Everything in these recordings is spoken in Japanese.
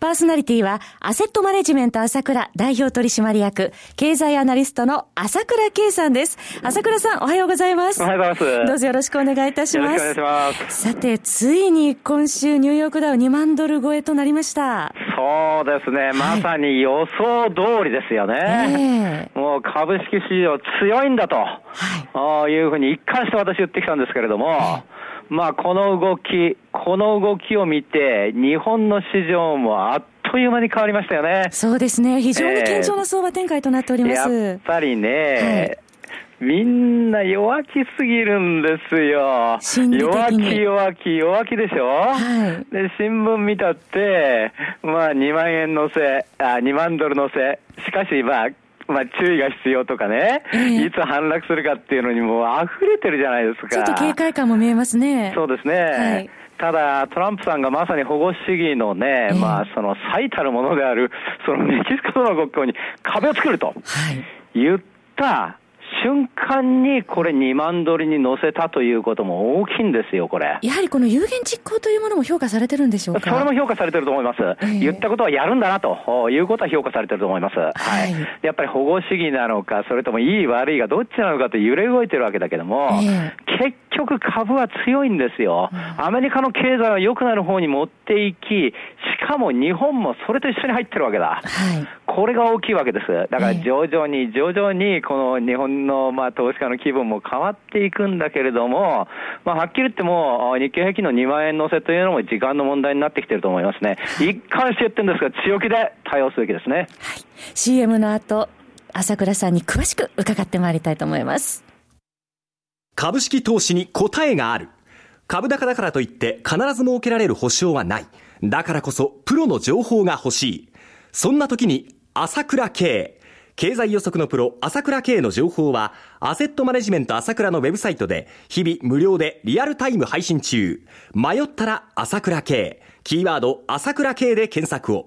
パーソナリティは、アセットマネジメント朝倉代表取締役、経済アナリストの朝倉圭さんです。朝倉さん、おはようございます。おはようございます。どうぞよろしくお願いいたします。よろしくお願いします。さて、ついに今週ニューヨークダウ2万ドル超えとなりました。そうですね。まさに予想通りですよね。えー、もう株式市場強いんだと。はい。いうふうに一貫して私言ってきたんですけれども、えーまあ、この動き、この動きを見て、日本の市場もあっという間に変わりましたよね。そうですね。非常に堅調な相場展開となっております。えー、やっぱりね、はい、みんな弱気すぎるんですよ。弱気弱気弱気でしょ？はい。で、新聞見たって、まあ2万円のせ、あ、2万ドルのせ。しかしまあ、まあ、注意が必要とかね、えー、いつ反落するかっていうのにもう溢れてるじゃないですか。ちょっと警戒感も見えますね。そうですね。はいただ、トランプさんがまさに保護主義のね、えー、まあ、その最たるものである、そのメキシコとの国境に壁を作ると言った瞬間にこれ2万ドルに乗せたということも大きいんですよ、これ。やはりこの有言実行というものも評価されてるんでしょうか？それも評価されてると思います。えー、言ったことはやるんだなということは評価されてると思います。はい。はい、やっぱり保護主義なのか、それともいい悪いがどっちなのかと揺れ動いてるわけだけども、えー、結局株は強いんですよ。アメリカの経済は良くなる方に持っていき、しかも日本もそれと一緒に入ってるわけだ。はい、これが大きいわけです。だから徐々に徐々にこの日本のまあ投資家の気分も変わっていくんだけれども、まあ、はっきり言っても日経平均の2万円乗せというのも時間の問題になってきてると思いますね。一貫して言ってるんですが強気で対応すべきですね。はい。CM の後、朝倉さんに詳しく伺ってまいりたいと思います。株式投資に答えがある。株高だからといって必ず設けられる保証はない。だからこそプロの情報が欲しい。そんな時に朝倉慶。経済予測のプロ朝倉慶の情報はアセットマネジメント朝倉のウェブサイトで日々無料でリアルタイム配信中。迷ったら朝倉慶。キーワード朝倉慶で検索を。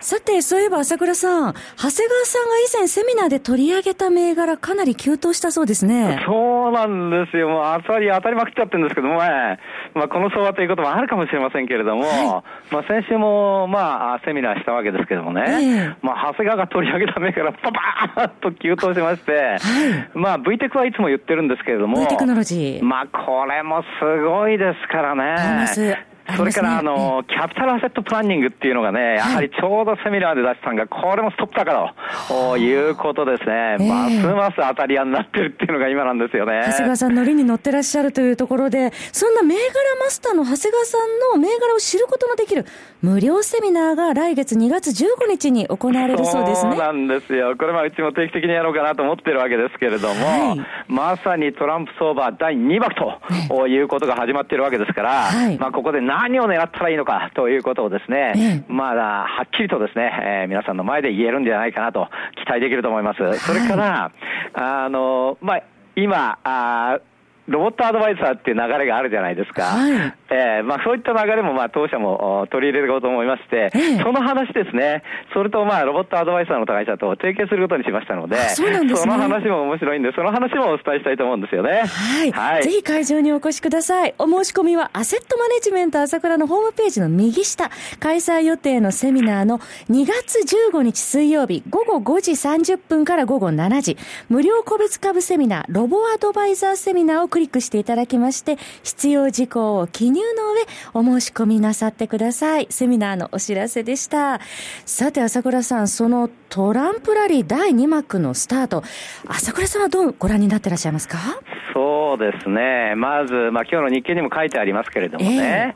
さて、そういえば朝倉さん、長谷川さんが以前セミナーで取り上げた銘柄、かなり急騰したそうですね。そうなんですよ。もう、あたり当たりまくっちゃってるんですけども、ね、まあ、この相場ということもあるかもしれませんけれども、はい、まあ、先週も、まあ、セミナーしたわけですけどもね、えー、まあ、長谷川が取り上げた銘柄、パパーンと急騰しまして、はい、まあ、VTEC はいつも言ってるんですけれども、V テクノロジー。まあ、これもすごいですからね。それから、あの、キャピタルアセットプランニングっていうのがね、やはりちょうどセミナーで出したんが、これもストップ高ということですね。ますます当たり屋になってるっていうのが今なんですよね。長谷川さん、ノリに乗ってらっしゃるというところで、そんな銘柄マスターの長谷川さんの銘柄を知ることのできる無料セミナーが来月2月15日に行われるそうですね。そうなんですよ。これはうちも定期的にやろうかなと思ってるわけですけれども、はい、まさにトランプ相場第2幕ということが始まっているわけですから、はい、まあここで何を狙ったらいいのかということをですね、まだはっきりとですね、えー、皆さんの前で言えるんじゃないかなと期待できると思います。それから、あの、まあ、今、あロボットアドバイザーっていう流れがあるじゃないですか。はい、えー、まあそういった流れもまあ当社も取り入れようと思いまして、えー、その話ですね。それとまあロボットアドバイザーの会社と提携することにしましたので、そうなんです、ね、その話も面白いんで、その話もお伝えしたいと思うんですよね。はい。はい、ぜひ会場にお越しください。お申し込みはアセットマネジメント朝倉のホームページの右下、開催予定のセミナーの2月15日水曜日午後5時30分から午後7時、無料個別株セミナー、ロボアドバイザーセミナーをクリックしていただききまして、必要事項を記入の上、お申し込みなさってください。セミナーのお知らせでした。さて、朝倉さん、そのトランプラリー第2幕のスタート、朝倉さんはどうご覧になってらっしゃいますか？そうですね。まず、まあ今日の日経にも書いてありますけれどもね、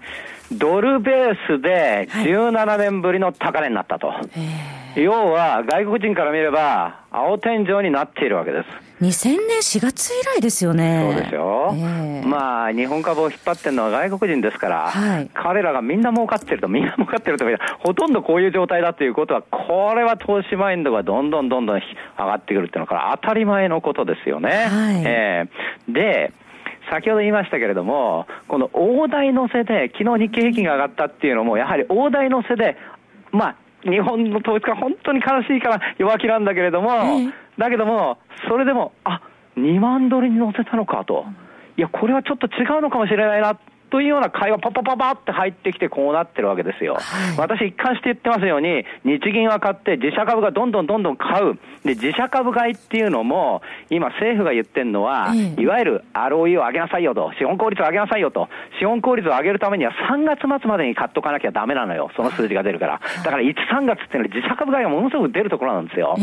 えー、ドルベースで17年ぶりの高値になったと。要は、外国人から見れば、青天井になっているわけです。2000年4月以来ですよね。そうですよ。えー、まあ、日本株を引っ張ってるのは外国人ですから、はい、彼らがみんな儲かってると、みんな儲かってると、ほとんどこういう状態だということは、これは投資マインドがどんどんどんどん上がってくるっていうのは、当たり前のことですよね。はい、えー、で、先ほど言いましたけれども、この大台乗せで、昨日日経平均が上がったっていうのも、やはり大台乗せで、まあ、日本の統一が本当に悲しいから弱気なんだけれども、だけども、それでも、あ2万ドルに乗せたのかと。いや、これはちょっと違うのかもしれないなというような会話、パパパパって入ってきて、こうなってるわけですよ。はい、私、一貫して言ってますように、日銀は買って、自社株がどんどんどんどん買う。で、自社株買いっていうのも、今、政府が言ってるのは、いわゆる ROE を上げなさいよと、資本効率を上げなさいよと、資本効率を上げるためには3月末までに買っとかなきゃだめなのよ、その数字が出るから。だから1、3月っていうのは自社株買いがものすごく出るところなんですよ。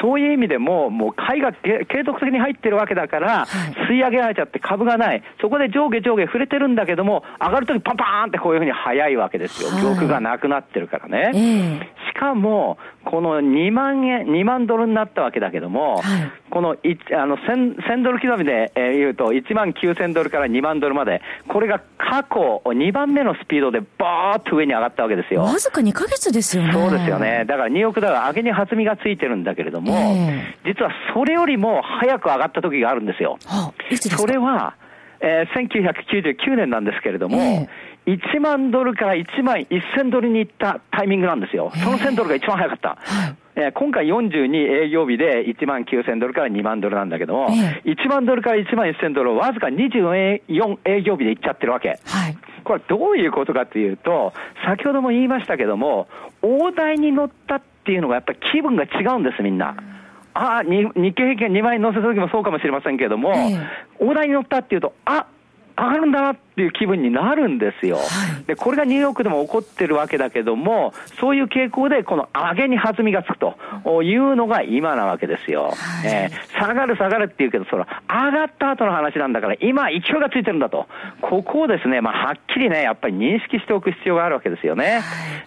そういう意味でも、もう買いが継続的に入ってるわけだから、吸い上げられちゃって株がない。そこで上下上下触れてるんだけども、上がるときパンパーンってこういうふうに速いわけですよ。玉がなくなってるからね。えー、しかも、この2万円、2万ドルになったわけだけども、はい、このあの 1000, 1000ドル刻みで、えー、言うと、1万9000ドルから2万ドルまで、これが過去2番目のスピードでバーっと上に上がったわけですよ。わずか2か月ですよね。そうですよね。だからニューヨークダウ上げに弾みがついてるんだけれども、えー、実はそれよりも早く上がった時があるんですよ。はあ、それは、えー、1999年なんですけれども、えー、1万ドルから1万1000ドルに行ったタイミングなんですよ。その1000ドルが一番早かった。えー、今回42営業日で1万9000ドルから2万ドルなんだけども、えー、1万ドルから1万1000ドルをわずか24営業日でいっちゃってるわけ。はい、これはどういうことかというと、先ほども言いましたけども、大台に乗ったっていうのがやっぱり気分が違うんです、みんな。ああ、日経平均2万円乗せた時もそうかもしれませんけれども、えー、大台に乗ったっていうと、あ上がるんだなっていう気分になるんですよ、はい、でこれがニューヨークでも起こってるわけだけども、そういう傾向で、この上げに弾みがつくというのが今なわけですよ、はい、えー、下がる下がるっていうけど、その上がった後の話なんだから、今、勢いがついてるんだと、ここをですね、まあ、はっきりね、やっぱり認識しておく必要があるわけですよね、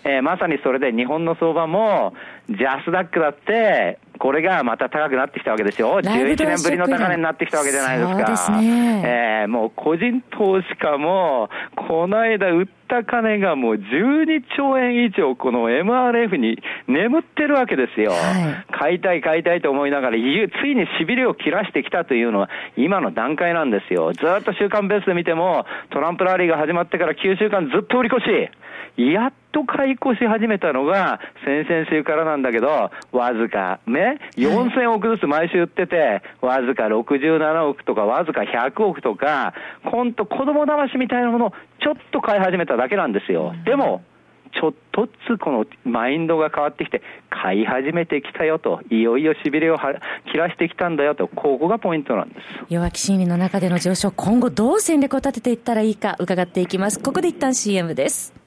はい、えー、まさにそれで日本の相場も、ジャスダックだって、これがまた高くなってきたわけですよ。11年ぶりの高値になってきたわけじゃないですか。そうですね。えー、もう個人投資家も、この間売った金がもう12兆円以上この MRF に眠ってるわけですよ。はい、買いたい買いたいと思いながら、ついに痺れを切らしてきたというのは今の段階なんですよ。ずっと週間ベースで見ても、トランプラリーが始まってから9週間ずっと売り越し。やっと買い越し始めたのが、先々週からなんだけど、わずか、ね、4000億ずつ毎週売ってて、わずか67億とか、わずか100億とか、ほんと子供騙しみたいなものをちょっと買い始めただけなんですよ。でも、ちょっとずつこのマインドが変わってきて、買い始めてきたよと、いよいよしびれを切らしてきたんだよと、ここがポイントなんです。弱気心理の中での上昇、今後どう戦略を立てていったらいいか伺っていきます。ここで一旦 CM です。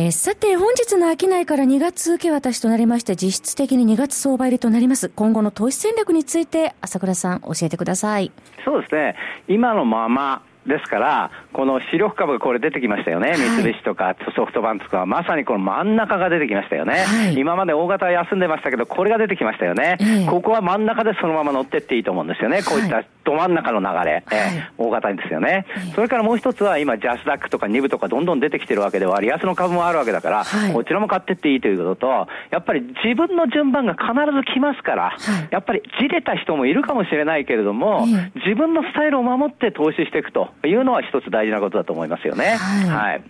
えー、さて、本日の商いから2月受け渡しとなりまして、実質的に2月相場入りとなります。今後の投資戦略について、朝倉さん、教えてください。そうですね。今のまま、ですから、この主力株がこれ出てきましたよね。三菱とかソフトバンクとか、まさにこの真ん中が出てきましたよね。はい、今まで大型は休んでましたけど、これが出てきましたよね。ここは真ん中でそのまま乗ってっていいと思うんですよね。こういったど真ん中の流れ、えー、大型ですよね。それからもう一つは今、ジャスダックとか2部とかどんどん出てきてるわけで、割安の株もあるわけだから、こちらも買ってっていいということと、やっぱり自分の順番が必ず来ますから、やっぱりじれた人もいるかもしれないけれども、自分のスタイルを守って投資していくというのは一つ大事なことだと思いますよね。はい。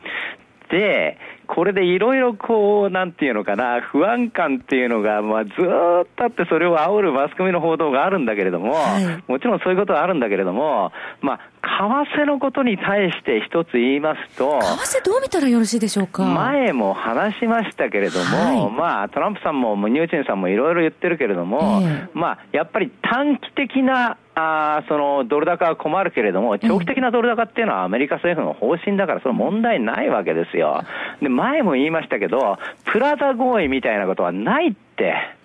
で、これでいろいろこう、なんていうのかな、不安感っていうのが、まあ、ずっとあって、それを煽るマスコミの報道があるんだけれども、はい、もちろんそういうことはあるんだけれども、まあ、為替のことに対して一つ言いますと、為替どう見たらよろしいでしょうか？前も話しましたけれども、はい、まあ、トランプさんもニューチェンさんもいろいろ言ってるけれども、えー、まあ、やっぱり短期的なあそのドル高は困るけれども、長期的なドル高っていうのはアメリカ政府の方針だから、その問題ないわけですよ。で、前も言いましたけど、プラザ合意みたいなことはないって。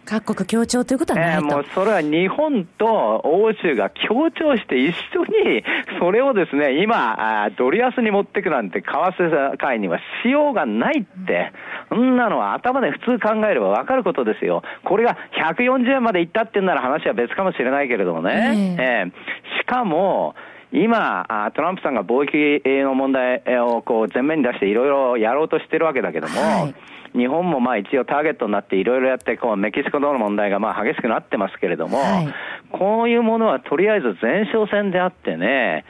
各国協調ということはないと、えー、もうそれは日本と欧州が協調して一緒に、それをですね、今、ドル安に持っていくなんて、為替界にはしようがないって、そんなのは頭で普通考えれば分かることですよ。これが140円までいったってんなら話は別かもしれないけれどもね。えー、えー、しかも、今、トランプさんが貿易の問題をこう前面に出していろいろやろうとしてるわけだけども、はい日本もまあ一応ターゲットになっていろいろやってこうメキシコとの問題がまあ激しくなってますけれども、はい、こういうものはとりあえず前哨戦であってね、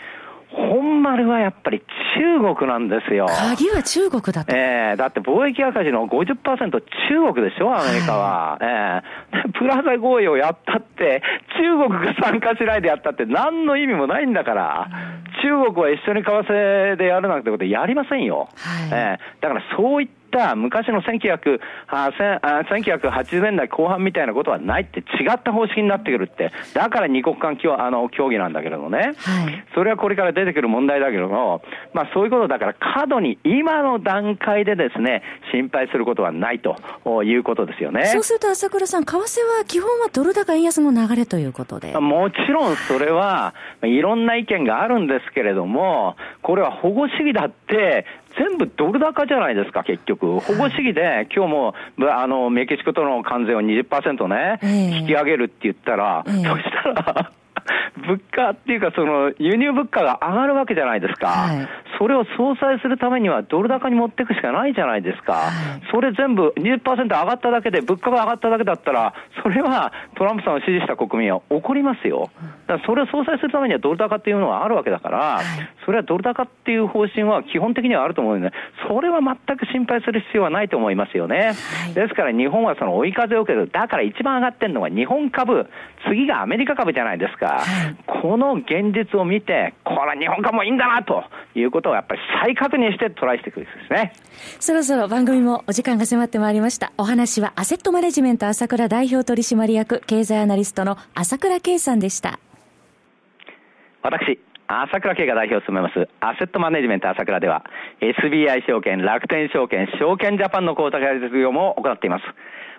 本丸はやっぱり中国なんですよ。鍵は中国だと。ええー、だって貿易赤字の50%中国でしょ、アメリカは。はい、ええー、プラザ合意をやったって、中国が参加しないでやったって何の意味もないんだから、中国は一緒に為替でやるなんてことやりませんよ。はい、ええー、だからそういったった昔の1900あ1980年代後半みたいなことはないって違った方式になってくるって、だから二国間あの協議なんだけれどもね、はい、それはこれから出てくる問題だけども、まあそういうことだから過度に今の段階でですね、心配することはないということですよね。そうすると朝倉さん、為替は基本はドル高円安の流れということで。もちろんそれはいろんな意見があるんですけれども、これは保護主義だって、全部ドル高じゃないですか、結局。保護主義で、今日も、あの、メキシコとの関税を20%ね、引き上げるって言ったら、そしたら、物価っていうか、その輸入物価が上がるわけじゃないですか、はい、それを相殺するためにはドル高に持っていくしかないじゃないですか、はい、それ全部20%上がっただけで、物価が上がっただけだったら、それはトランプさんを支持した国民は怒りますよ、だからそれを相殺するためにはドル高っていうのはあるわけだから、はい、それはドル高っていう方針は基本的にはあると思うので、それは全く心配する必要はないと思いますよね。ですから日本はその追い風を受ける、だから一番上がってるのは日本株、次がアメリカ株じゃないですか。この現実を見て、これは日本株もいいんだなということをやっぱり再確認してトライしていくんですね。そろそろ番組もお時間が迫ってまいりました。お話はアセットマネジメント朝倉代表取締役経済アナリストの朝倉圭さんでした。私、朝倉慶が代表を務めますアセットマネジメント朝倉では SBI 証券、楽天証券、証券ジャパンの口座開設業も行っています。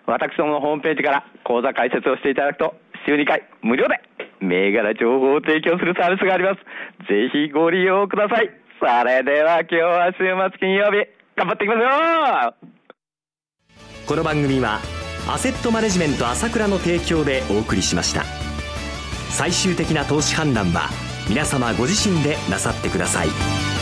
私どものホームページから口座開設をしていただくと週2回無料で銘柄情報を提供するサービスがあります。ぜひご利用ください。それでは今日は週末金曜日、頑張っていきますよ。この番組はアセットマネジメント朝倉の提供でお送りしました。最終的な投資判断は皆様ご自身でなさってください。